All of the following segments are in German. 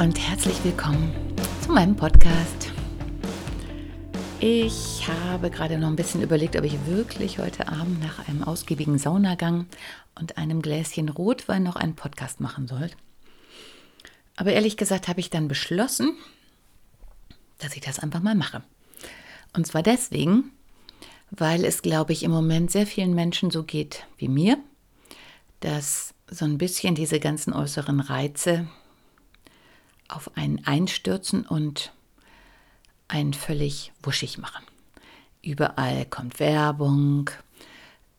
Und herzlich willkommen zu meinem Podcast. Ich habe gerade noch ein bisschen überlegt, ob ich wirklich heute Abend nach einem ausgiebigen Saunagang und einem Gläschen Rotwein noch einen Podcast machen soll. Aber ehrlich gesagt habe ich dann beschlossen, dass ich das einfach mal mache. Und zwar deswegen, weil es, glaube ich, im Moment sehr vielen Menschen so geht wie mir, dass so ein bisschen diese ganzen äußeren Reize auf einen einstürzen und einen völlig wuschig machen. Überall kommt Werbung,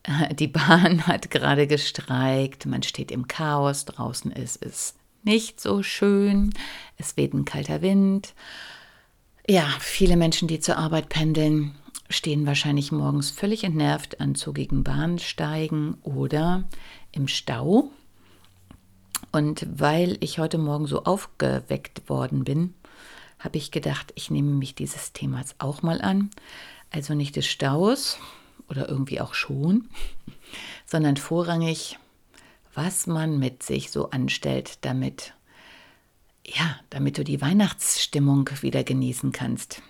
die Bahn hat gerade gestreikt, man steht im Chaos, draußen ist es nicht so schön, es weht ein kalter Wind. Ja, viele Menschen, die zur Arbeit pendeln, stehen wahrscheinlich morgens völlig entnervt an zugigen Bahnsteigen oder im Stau und weil ich heute Morgen so aufgeweckt worden bin, habe ich gedacht, ich nehme mich dieses Themas auch mal an. Also nicht des Staus oder irgendwie auch schon, sondern vorrangig, was man mit sich so anstellt, damit ja, damit du die Weihnachtsstimmung wieder genießen kannst.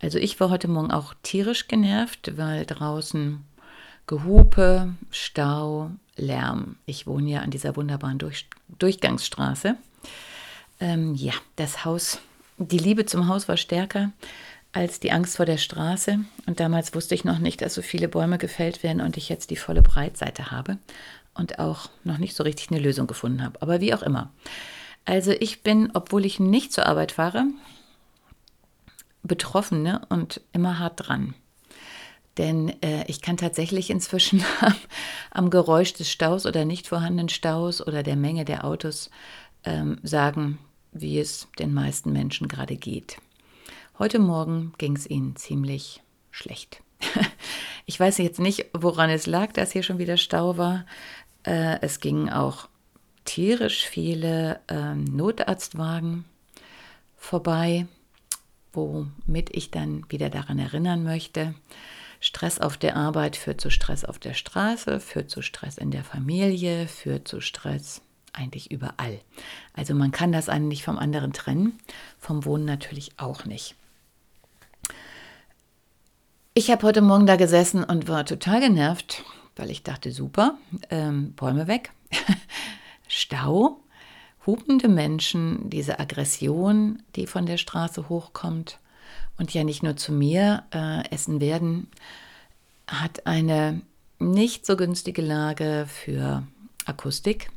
Also ich war heute Morgen auch tierisch genervt, weil draußen Gehupe, Stau, Lärm. Ich wohne ja an dieser wunderbaren Durch Durchgangsstraße. Ähm, ja, das Haus, die Liebe zum Haus war stärker als die Angst vor der Straße. Und damals wusste ich noch nicht, dass so viele Bäume gefällt werden und ich jetzt die volle Breitseite habe und auch noch nicht so richtig eine Lösung gefunden habe. Aber wie auch immer. Also ich bin, obwohl ich nicht zur Arbeit fahre, Betroffene und immer hart dran. Denn äh, ich kann tatsächlich inzwischen am, am, Geräusch des Staus oder nicht vorhandenen Staus oder der Menge der Autos ähm, sagen, wie es den meisten Menschen gerade geht. Heute Morgen ging es ihnen ziemlich schlecht. ich weiß jetzt nicht, woran es lag, dass hier schon wieder Stau war. Äh, es gingen auch tierisch viele äh, Notarztwagen vorbei, womit ich dann wieder daran erinnern möchte, Stress auf der Arbeit führt zu Stress auf der Straße, führt zu Stress in der Familie, führt zu Stress eigentlich überall. Also man kann das einen nicht vom anderen trennen, vom Wohnen natürlich auch nicht. Ich habe heute Morgen da gesessen und war total genervt, weil ich dachte, super, ähm, Bäume weg, Stau, hupende Menschen, diese Aggression, die von der Straße hochkommt und ja nicht nur zu mir äh, essen werden, hat eine nicht so günstige Lage für Akustik.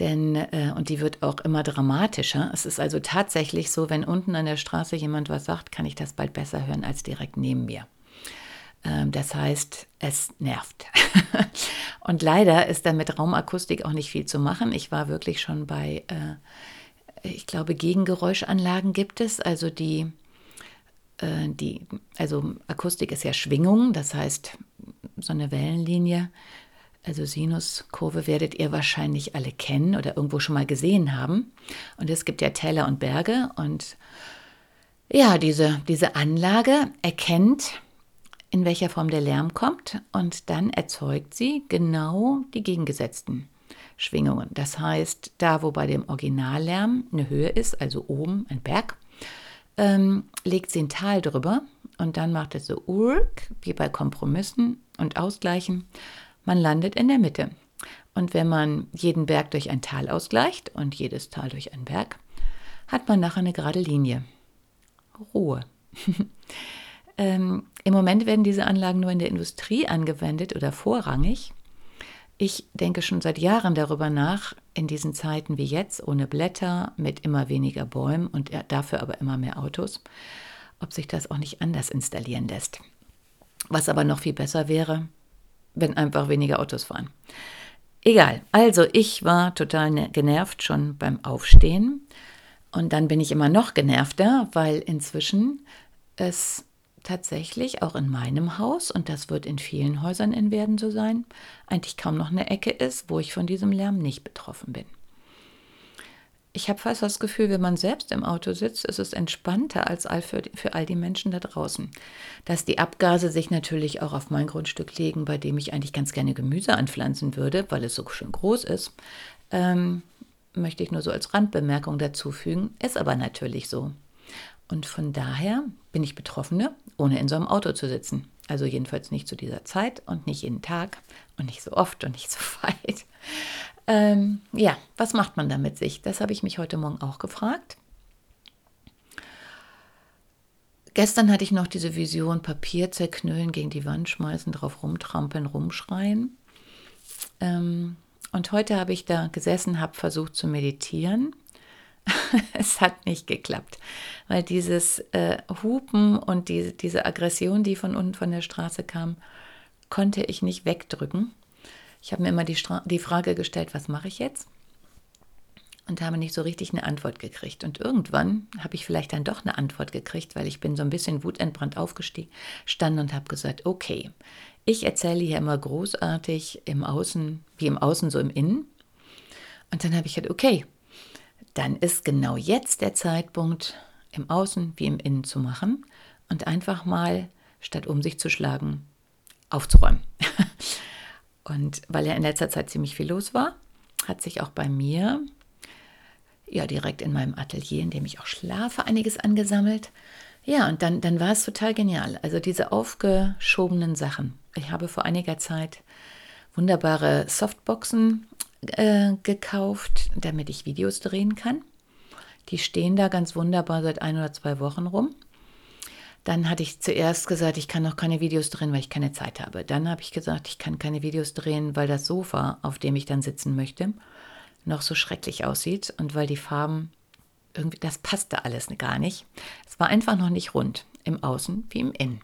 Denn, äh, und die wird auch immer dramatischer. Es ist also tatsächlich so, wenn unten an der Straße jemand was sagt, kann ich das bald besser hören als direkt neben mir. Ähm, das heißt, es nervt. und leider ist da mit Raumakustik auch nicht viel zu machen. Ich war wirklich schon bei, äh, ich glaube, Gegengeräuschanlagen gibt es, also die äh, die, also Akustik ist ja Schwingung, das heißt so eine Wellenlinie, also Sinuskurve werdet ihr wahrscheinlich alle kennen oder irgendwo schon mal gesehen haben. Und es gibt ja Täler und Berge und ja, diese, diese Anlage erkennt, in welcher Form der Lärm kommt und dann erzeugt sie genau die gegengesetzten Schwingungen. Das heißt, da wo bei dem Originallärm eine Höhe ist, also oben ein Berg, ähm, legt sie ein Tal drüber und dann macht es so Urk, wie bei Kompromissen und Ausgleichen. Man landet in der Mitte. Und wenn man jeden Berg durch ein Tal ausgleicht und jedes Tal durch einen Berg, hat man nachher eine gerade Linie. Ruhe. ähm, Im Moment werden diese Anlagen nur in der Industrie angewendet oder vorrangig. Ich denke schon seit Jahren darüber nach, in diesen Zeiten wie jetzt, ohne Blätter, mit immer weniger Bäumen und dafür aber immer mehr Autos, ob sich das auch nicht anders installieren lässt. Was aber noch viel besser wäre, wenn einfach weniger Autos fahren. Egal. Also ich war total ne-, genervt schon beim Aufstehen. Und dann bin ich immer noch genervter, weil inzwischen es tatsächlich auch in meinem Haus, und das wird in vielen Häusern in Werden so sein, eigentlich kaum noch eine Ecke ist, wo ich von diesem Lärm nicht betroffen bin. Ich habe fast das Gefühl, wenn man selbst im Auto sitzt, ist es entspannter als für, für all die Menschen da draußen. Dass die Abgase sich natürlich auch auf mein Grundstück legen, bei dem ich eigentlich ganz gerne Gemüse anpflanzen würde, weil es so schön groß ist, ähm, möchte ich nur so als Randbemerkung dazu fügen, ist aber natürlich so. Und von daher bin ich Betroffene, ohne in so einem Auto zu sitzen. Also jedenfalls nicht zu dieser Zeit und nicht jeden Tag und nicht so oft und nicht so weit. Ähm, ja, was macht man da mit sich? Das habe ich mich heute Morgen auch gefragt. Gestern hatte ich noch diese Vision, Papier zerknüllen, gegen die Wand schmeißen, drauf rumtrampeln, rumschreien. Ähm, und heute habe ich da gesessen, habe versucht zu meditieren. es hat nicht geklappt, weil dieses äh, Hupen und die, diese Aggression, die von unten von der Straße kam, konnte ich nicht wegdrücken. Ich habe mir immer die, Stra die Frage gestellt, was mache ich jetzt? Und habe nicht so richtig eine Antwort gekriegt. Und irgendwann habe ich vielleicht dann doch eine Antwort gekriegt, weil ich bin so ein bisschen wutentbrannt aufgestanden und habe gesagt, okay, ich erzähle hier immer großartig im Außen, wie im Außen, so im Innen. Und dann habe ich gesagt, okay, dann ist genau jetzt der Zeitpunkt, im Außen wie im Innen zu machen und einfach mal, statt um sich zu schlagen, aufzuräumen. Und weil ja in letzter Zeit ziemlich viel los war, hat sich auch bei mir, ja, direkt in meinem Atelier, in dem ich auch schlafe, einiges angesammelt. Ja, und dann, dann war es total genial. Also diese aufgeschobenen Sachen. Ich habe vor einiger Zeit wunderbare Softboxen äh, gekauft, damit ich Videos drehen kann. Die stehen da ganz wunderbar seit ein oder zwei Wochen rum. Dann hatte ich zuerst gesagt, ich kann noch keine Videos drehen, weil ich keine Zeit habe. Dann habe ich gesagt, ich kann keine Videos drehen, weil das Sofa, auf dem ich dann sitzen möchte, noch so schrecklich aussieht und weil die Farben irgendwie, das passte alles gar nicht. Es war einfach noch nicht rund, im Außen wie im Innen.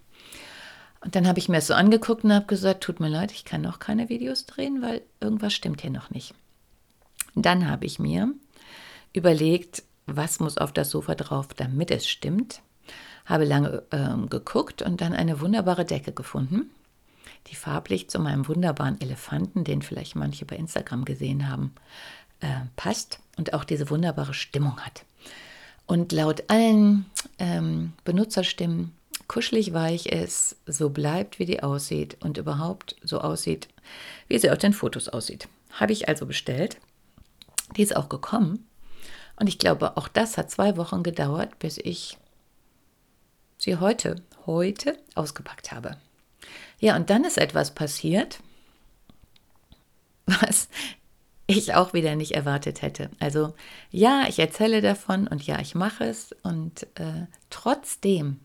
Und dann habe ich mir das so angeguckt und habe gesagt, tut mir leid, ich kann noch keine Videos drehen, weil irgendwas stimmt hier noch nicht. Dann habe ich mir überlegt, was muss auf das Sofa drauf, damit es stimmt habe lange äh, geguckt und dann eine wunderbare Decke gefunden, die farblich zu meinem wunderbaren Elefanten, den vielleicht manche bei Instagram gesehen haben, äh, passt und auch diese wunderbare Stimmung hat. Und laut allen ähm, Benutzerstimmen kuschelig weich ist, so bleibt, wie die aussieht und überhaupt so aussieht, wie sie auf den Fotos aussieht. Habe ich also bestellt. Die ist auch gekommen. Und ich glaube, auch das hat zwei Wochen gedauert, bis ich sie heute, heute ausgepackt habe. Ja, und dann ist etwas passiert, was ich auch wieder nicht erwartet hätte. Also ja, ich erzähle davon und ja, ich mache es und äh, trotzdem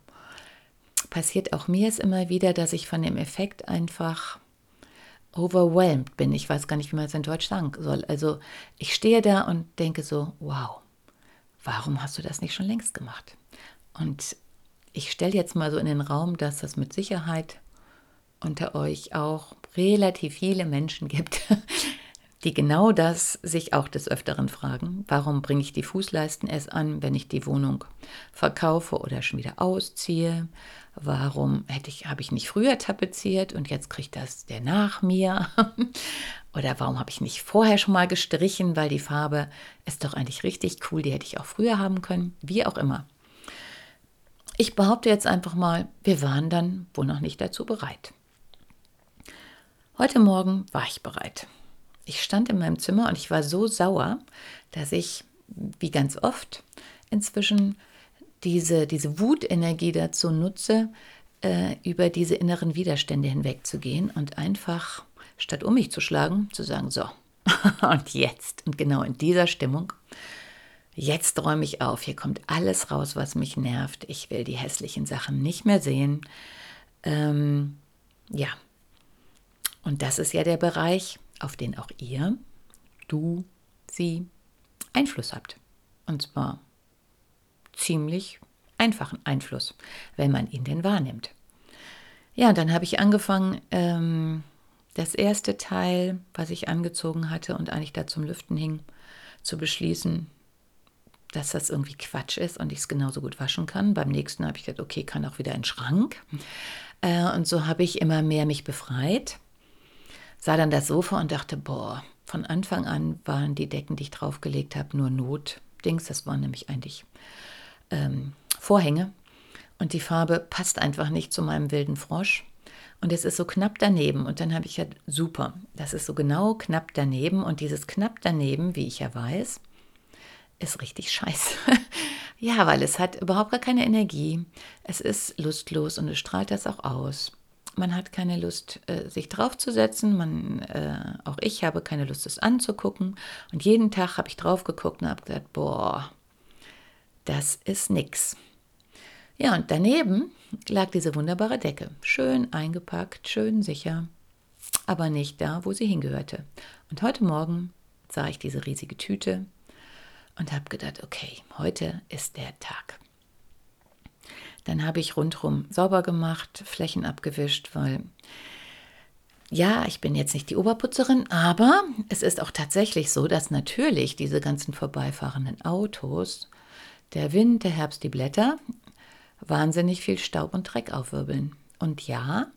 passiert auch mir es immer wieder, dass ich von dem Effekt einfach overwhelmed bin. Ich weiß gar nicht, wie man es in Deutsch sagen soll. Also ich stehe da und denke so, wow, warum hast du das nicht schon längst gemacht? Und ich stelle jetzt mal so in den Raum, dass das mit Sicherheit unter euch auch relativ viele Menschen gibt, die genau das sich auch des Öfteren fragen. Warum bringe ich die Fußleisten erst an, wenn ich die Wohnung verkaufe oder schon wieder ausziehe? Warum hätte ich, habe ich nicht früher tapeziert und jetzt kriegt das der nach mir? oder warum habe ich nicht vorher schon mal gestrichen, weil die Farbe ist doch eigentlich richtig cool, die hätte ich auch früher haben können, wie auch immer. Ich behaupte jetzt einfach mal, wir waren dann wohl noch nicht dazu bereit. Heute Morgen war ich bereit. Ich stand in meinem Zimmer und ich war so sauer, dass ich, wie ganz oft, inzwischen diese, diese Wutenergie dazu nutze, äh, über diese inneren Widerstände hinwegzugehen und einfach, statt um mich zu schlagen, zu sagen, so, und jetzt, und genau in dieser Stimmung, Jetzt räume ich auf, hier kommt alles raus, was mich nervt. Ich will die hässlichen Sachen nicht mehr sehen. Ähm, ja, und das ist ja der Bereich, auf den auch ihr, du, sie Einfluss habt. Und zwar ziemlich einfachen Einfluss, wenn man ihn denn wahrnimmt. Ja, dann habe ich angefangen, ähm, das erste Teil, was ich angezogen hatte und eigentlich da zum Lüften hing, zu beschließen, dass das irgendwie Quatsch ist und ich es genauso gut waschen kann. Beim nächsten habe ich gedacht, okay, kann auch wieder in den Schrank. Äh, und so habe ich immer mehr mich befreit, sah dann das Sofa und dachte, boah, von Anfang an waren die Decken, die ich draufgelegt habe, nur Notdings. Das waren nämlich eigentlich ähm, Vorhänge. Und die Farbe passt einfach nicht zu meinem wilden Frosch. Und es ist so knapp daneben. Und dann habe ich ja, super, das ist so genau knapp daneben. Und dieses knapp daneben, wie ich ja weiß, ist richtig scheiße. ja, weil es hat überhaupt gar keine Energie. Es ist lustlos und es strahlt das auch aus. Man hat keine Lust, äh, sich draufzusetzen. Man, äh, auch ich habe keine Lust, es anzugucken. Und jeden Tag habe ich drauf geguckt und habe gedacht, boah, das ist nix. Ja, und daneben lag diese wunderbare Decke, schön eingepackt, schön sicher, aber nicht da, wo sie hingehörte. Und heute Morgen sah ich diese riesige Tüte und habe gedacht, okay, heute ist der Tag. Dann habe ich rundherum sauber gemacht, Flächen abgewischt, weil ja, ich bin jetzt nicht die Oberputzerin, aber es ist auch tatsächlich so, dass natürlich diese ganzen vorbeifahrenden Autos, der Wind, der Herbst, die Blätter wahnsinnig viel Staub und Dreck aufwirbeln. Und ja,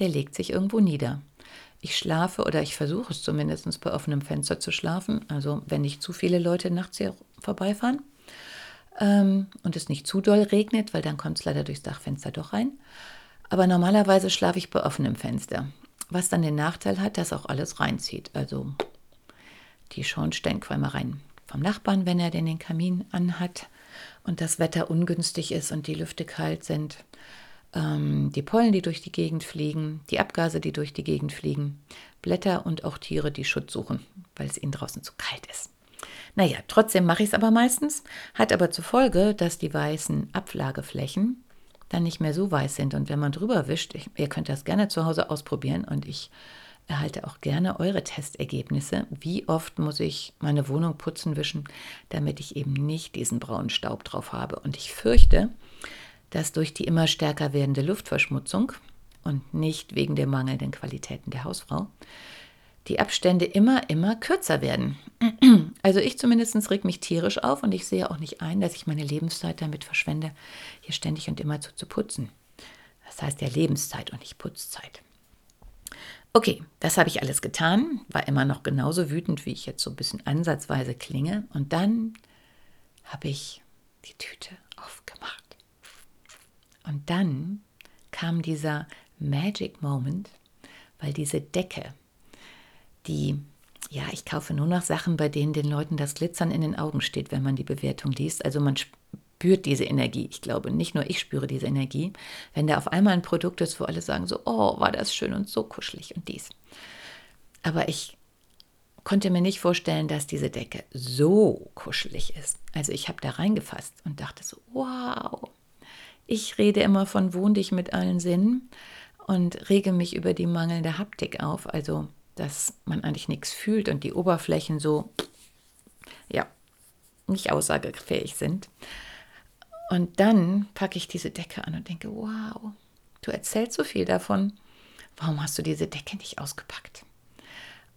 der legt sich irgendwo nieder. Ich schlafe oder ich versuche es zumindest bei offenem Fenster zu schlafen, also wenn nicht zu viele Leute nachts hier vorbeifahren ähm, und es nicht zu doll regnet, weil dann kommt es leider durchs Dachfenster doch rein. Aber normalerweise schlafe ich bei offenem Fenster, was dann den Nachteil hat, dass auch alles reinzieht. Also die Schornsteinqualmereien vom Nachbarn, wenn er denn den Kamin anhat, und das Wetter ungünstig ist und die Lüfte kalt sind, ähm, die Pollen, die durch die Gegend fliegen, die Abgase, die durch die Gegend fliegen, Blätter und auch Tiere, die Schutz suchen, weil es ihnen draußen zu kalt ist. Naja, trotzdem mache ich es aber meistens, hat aber zur Folge, dass die weißen Ablageflächen dann nicht mehr so weiß sind. Und wenn man drüber wischt, ich, ihr könnt das gerne zu Hause ausprobieren und ich erhalte auch gerne eure Testergebnisse. Wie oft muss ich meine Wohnung putzen, wischen, damit ich eben nicht diesen braunen Staub drauf habe. Und ich fürchte, dass durch die immer stärker werdende Luftverschmutzung und nicht wegen der mangelnden Qualitäten der Hausfrau die Abstände immer, immer kürzer werden. Also ich zumindest reg mich tierisch auf und ich sehe auch nicht ein, dass ich meine Lebenszeit damit verschwende, hier ständig und immer zu, zu putzen. Das heißt ja Lebenszeit und nicht Putzzeit. Okay, das habe ich alles getan, war immer noch genauso wütend, wie ich jetzt so ein bisschen ansatzweise klinge. Und dann habe ich die Tüte aufgemacht. Und dann kam dieser Magic Moment, weil diese Decke, die, ja, ich kaufe nur noch Sachen, bei denen den Leuten das Glitzern in den Augen steht, wenn man die Bewertung liest. Also man spürt diese Energie. Ich glaube, nicht nur ich spüre diese Energie. Wenn da auf einmal ein Produkt ist, wo alle sagen so, oh, war das schön und so kuschelig und dies. Aber ich konnte mir nicht vorstellen, dass diese Decke so kuschelig ist. Also ich habe da reingefasst und dachte so, wow. Ich rede immer von wohn dich mit allen Sinnen und rege mich über die mangelnde Haptik auf, also dass man eigentlich nichts fühlt und die Oberflächen so, ja, nicht aussagefähig sind. Und dann packe ich diese Decke an und denke, wow, du erzählst so viel davon. Warum hast du diese Decke nicht ausgepackt?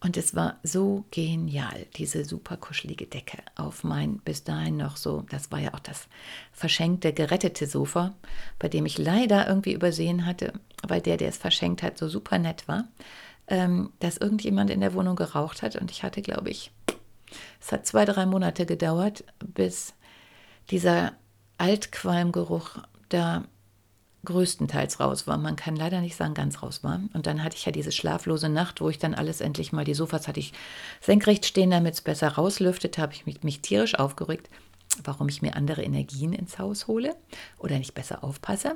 Und es war so genial, diese super kuschelige Decke auf mein bis dahin noch so, das war ja auch das verschenkte, gerettete Sofa, bei dem ich leider irgendwie übersehen hatte, weil der, der es verschenkt hat, so super nett war, ähm, dass irgendjemand in der Wohnung geraucht hat. Und ich hatte, glaube ich, es hat zwei, drei Monate gedauert, bis dieser Altqualmgeruch da größtenteils raus war. Man kann leider nicht sagen, ganz raus war. Und dann hatte ich ja diese schlaflose Nacht, wo ich dann alles endlich mal, die Sofas hatte ich senkrecht stehen, damit es besser rauslüftet, habe ich mich, mich tierisch aufgeregt, warum ich mir andere Energien ins Haus hole oder nicht besser aufpasse.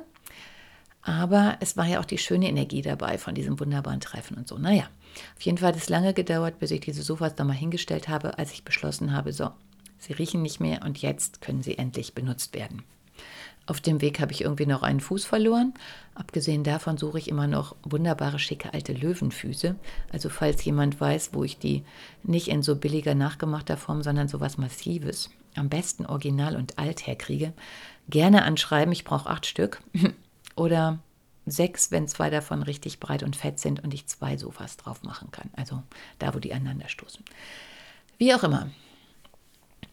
Aber es war ja auch die schöne Energie dabei von diesem wunderbaren Treffen und so. Naja, auf jeden Fall hat es lange gedauert, bis ich diese Sofas da mal hingestellt habe, als ich beschlossen habe, so, Sie riechen nicht mehr und jetzt können sie endlich benutzt werden. Auf dem Weg habe ich irgendwie noch einen Fuß verloren. Abgesehen davon suche ich immer noch wunderbare, schicke alte Löwenfüße. Also falls jemand weiß, wo ich die nicht in so billiger, nachgemachter Form, sondern so was Massives, am besten original und alt herkriege, gerne anschreiben. Ich brauche acht Stück. Oder sechs, wenn zwei davon richtig breit und fett sind und ich zwei Sofas drauf machen kann. Also da, wo die aneinander stoßen. Wie auch immer.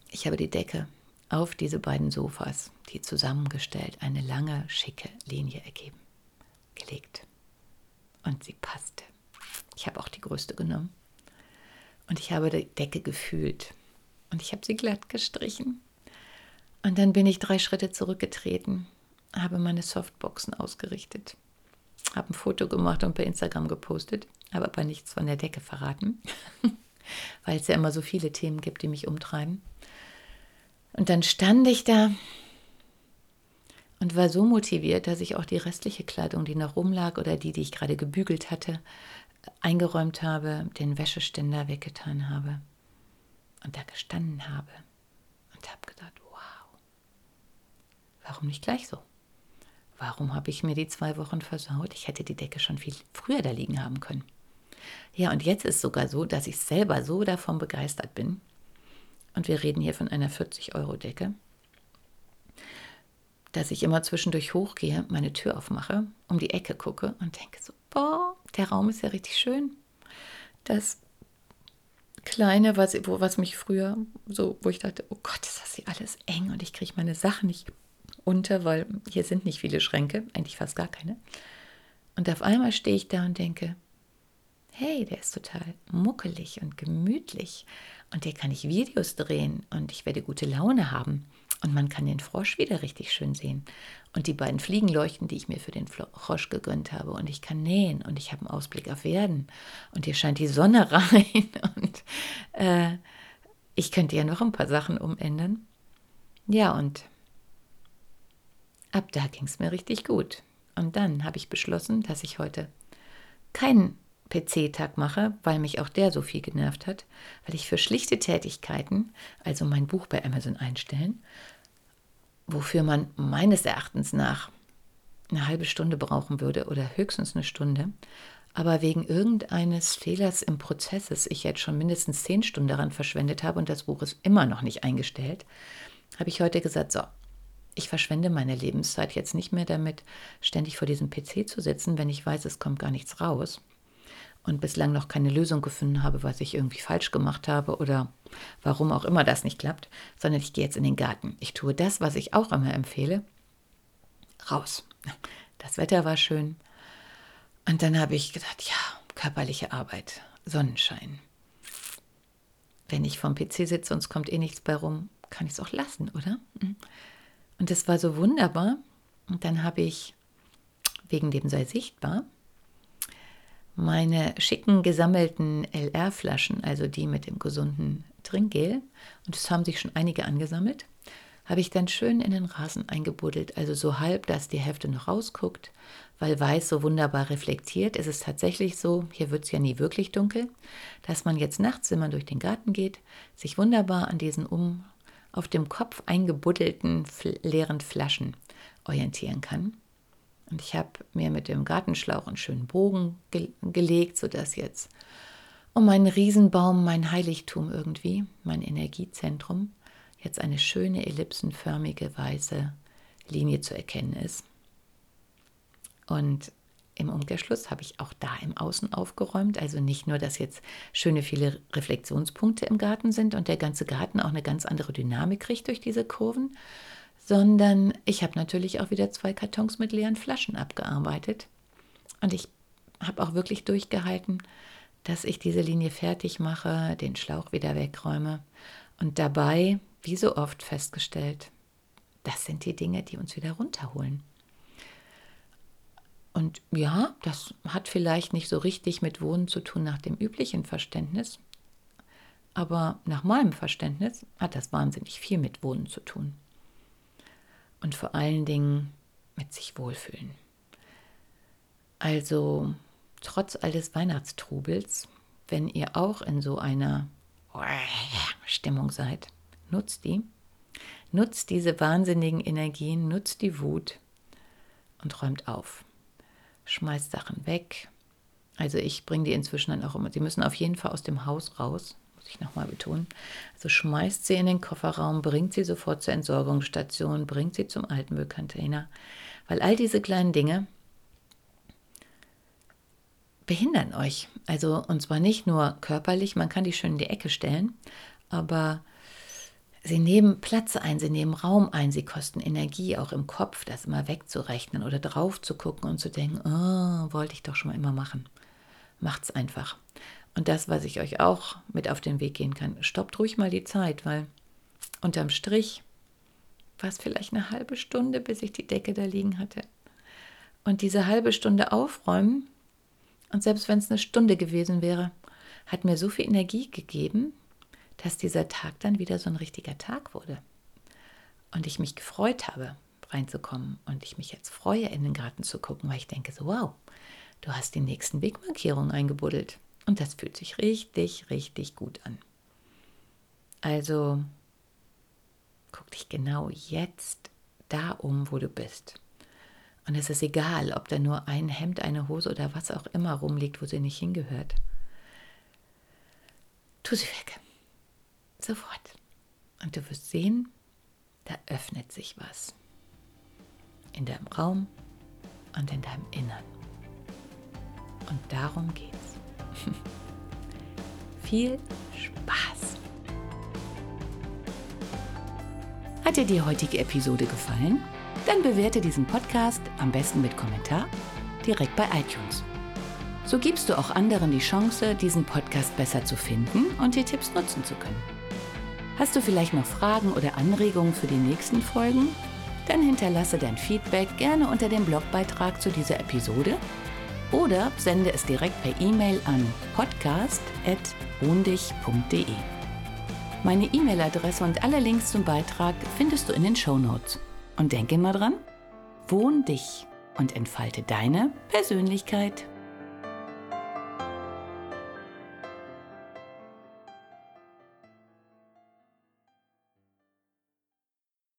Ich habe die Decke auf diese beiden Sofas, die zusammengestellt eine lange, schicke Linie ergeben, gelegt. Und sie passte. Ich habe auch die größte genommen. Und ich habe die Decke gefühlt. Und ich habe sie glatt gestrichen. Und dann bin ich drei Schritte zurückgetreten, habe meine Softboxen ausgerichtet, habe ein Foto gemacht und per Instagram gepostet, habe aber nichts von der Decke verraten, weil es ja immer so viele Themen gibt, die mich umtreiben. Und dann stand ich da und war so motiviert, dass ich auch die restliche Kleidung, die noch rumlag oder die, die ich gerade gebügelt hatte, eingeräumt habe, den Wäscheständer weggetan habe und da gestanden habe und habe gedacht, wow, warum nicht gleich so? Warum habe ich mir die zwei Wochen versaut? Ich hätte die Decke schon viel früher da liegen haben können. Ja, und jetzt ist sogar so, dass ich selber so davon begeistert bin. Und wir reden hier von einer 40-Euro-Decke, dass ich immer zwischendurch hochgehe, meine Tür aufmache, um die Ecke gucke und denke so, boah, der Raum ist ja richtig schön. Das Kleine, was, wo, was mich früher so, wo ich dachte, oh Gott, ist das hier alles eng und ich kriege meine Sachen nicht unter, weil hier sind nicht viele Schränke, eigentlich fast gar keine. Und auf einmal stehe ich da und denke, hey, der ist total muckelig und gemütlich und hier kann ich Videos drehen und ich werde gute Laune haben. Und man kann den Frosch wieder richtig schön sehen. Und die beiden Fliegenleuchten, die ich mir für den Frosch gegönnt habe. Und ich kann nähen und ich habe einen Ausblick auf Werden. Und hier scheint die Sonne rein. Und äh, ich könnte ja noch ein paar Sachen umändern. Ja, und ab da ging es mir richtig gut. Und dann habe ich beschlossen, dass ich heute keinen PC-Tag mache, weil mich auch der so viel genervt hat, weil ich für schlichte Tätigkeiten, also mein Buch bei Amazon einstellen, wofür man meines Erachtens nach eine halbe Stunde brauchen würde oder höchstens eine Stunde, aber wegen irgendeines Fehlers im Prozess ich jetzt schon mindestens zehn Stunden daran verschwendet habe und das Buch ist immer noch nicht eingestellt, habe ich heute gesagt, so, ich verschwende meine Lebenszeit jetzt nicht mehr damit, ständig vor diesem PC zu sitzen, wenn ich weiß, es kommt gar nichts raus und bislang noch keine Lösung gefunden habe, was ich irgendwie falsch gemacht habe oder warum auch immer das nicht klappt, sondern ich gehe jetzt in den Garten. Ich tue das, was ich auch immer empfehle. Raus. Das Wetter war schön. Und dann habe ich gedacht, ja, körperliche Arbeit, Sonnenschein. Wenn ich vom PC sitze und es kommt eh nichts bei rum, kann ich es auch lassen, oder? Und das war so wunderbar. Und dann habe ich, wegen dem sei sichtbar, meine schicken gesammelten LR-Flaschen, also die mit dem gesunden Trinkgel, und es haben sich schon einige angesammelt, habe ich dann schön in den Rasen eingebuddelt, also so halb, dass die Hälfte noch rausguckt, weil weiß so wunderbar reflektiert. Es ist tatsächlich so, hier wird es ja nie wirklich dunkel, dass man jetzt nachts, wenn man durch den Garten geht, sich wunderbar an diesen um auf dem Kopf eingebuddelten leeren Flaschen orientieren kann. Und ich habe mir mit dem Gartenschlauch einen schönen Bogen ge gelegt, sodass jetzt um meinen Riesenbaum, mein Heiligtum irgendwie, mein Energiezentrum, jetzt eine schöne ellipsenförmige weiße Linie zu erkennen ist. Und im Umkehrschluss habe ich auch da im Außen aufgeräumt. Also nicht nur, dass jetzt schöne viele Reflexionspunkte im Garten sind und der ganze Garten auch eine ganz andere Dynamik kriegt durch diese Kurven, sondern ich habe natürlich auch wieder zwei Kartons mit leeren Flaschen abgearbeitet. Und ich habe auch wirklich durchgehalten, dass ich diese Linie fertig mache, den Schlauch wieder wegräume und dabei, wie so oft, festgestellt, das sind die Dinge, die uns wieder runterholen. Und ja, das hat vielleicht nicht so richtig mit Wohnen zu tun nach dem üblichen Verständnis, aber nach meinem Verständnis hat das wahnsinnig viel mit Wohnen zu tun und vor allen Dingen mit sich wohlfühlen. Also trotz all des Weihnachtstrubels, wenn ihr auch in so einer Stimmung seid, nutzt die. Nutzt diese wahnsinnigen Energien, nutzt die Wut und räumt auf. Schmeißt Sachen weg. Also ich bringe die inzwischen dann auch immer. Sie müssen auf jeden Fall aus dem Haus raus muss ich nochmal betonen. Also schmeißt sie in den Kofferraum, bringt sie sofort zur Entsorgungsstation, bringt sie zum Altmüllcontainer. Weil all diese kleinen Dinge behindern euch. Also, und zwar nicht nur körperlich, man kann die schön in die Ecke stellen, aber sie nehmen Platz ein, sie nehmen Raum ein, sie kosten Energie, auch im Kopf, das immer wegzurechnen oder drauf zu gucken und zu denken, oh, wollte ich doch schon mal immer machen. Macht's einfach. Und das, was ich euch auch mit auf den Weg gehen kann, stoppt ruhig mal die Zeit, weil unterm Strich war es vielleicht eine halbe Stunde, bis ich die Decke da liegen hatte. Und diese halbe Stunde aufräumen, und selbst wenn es eine Stunde gewesen wäre, hat mir so viel Energie gegeben, dass dieser Tag dann wieder so ein richtiger Tag wurde. Und ich mich gefreut habe, reinzukommen. Und ich mich jetzt freue, in den Garten zu gucken, weil ich denke so, wow, du hast die nächsten Wegmarkierungen eingebuddelt. Und das fühlt sich richtig, richtig gut an. Also guck dich genau jetzt da um, wo du bist. Und es ist egal, ob da nur ein Hemd, eine Hose oder was auch immer rumliegt, wo sie nicht hingehört. Tu sie weg. Sofort. Und du wirst sehen, da öffnet sich was. In deinem Raum und in deinem Innern. Und darum geht's. Viel Spaß! Hat dir die heutige Episode gefallen? Dann bewerte diesen Podcast am besten mit Kommentar direkt bei iTunes. So gibst du auch anderen die Chance, diesen Podcast besser zu finden und die Tipps nutzen zu können. Hast du vielleicht noch Fragen oder Anregungen für die nächsten Folgen? Dann hinterlasse dein Feedback gerne unter dem Blogbeitrag zu dieser Episode oder sende es direkt per E-Mail an podcast.wohndich.de. Meine E-Mail-Adresse und alle Links zum Beitrag findest du in den Show Notes. Und denke immer dran, wohn dich und entfalte deine Persönlichkeit.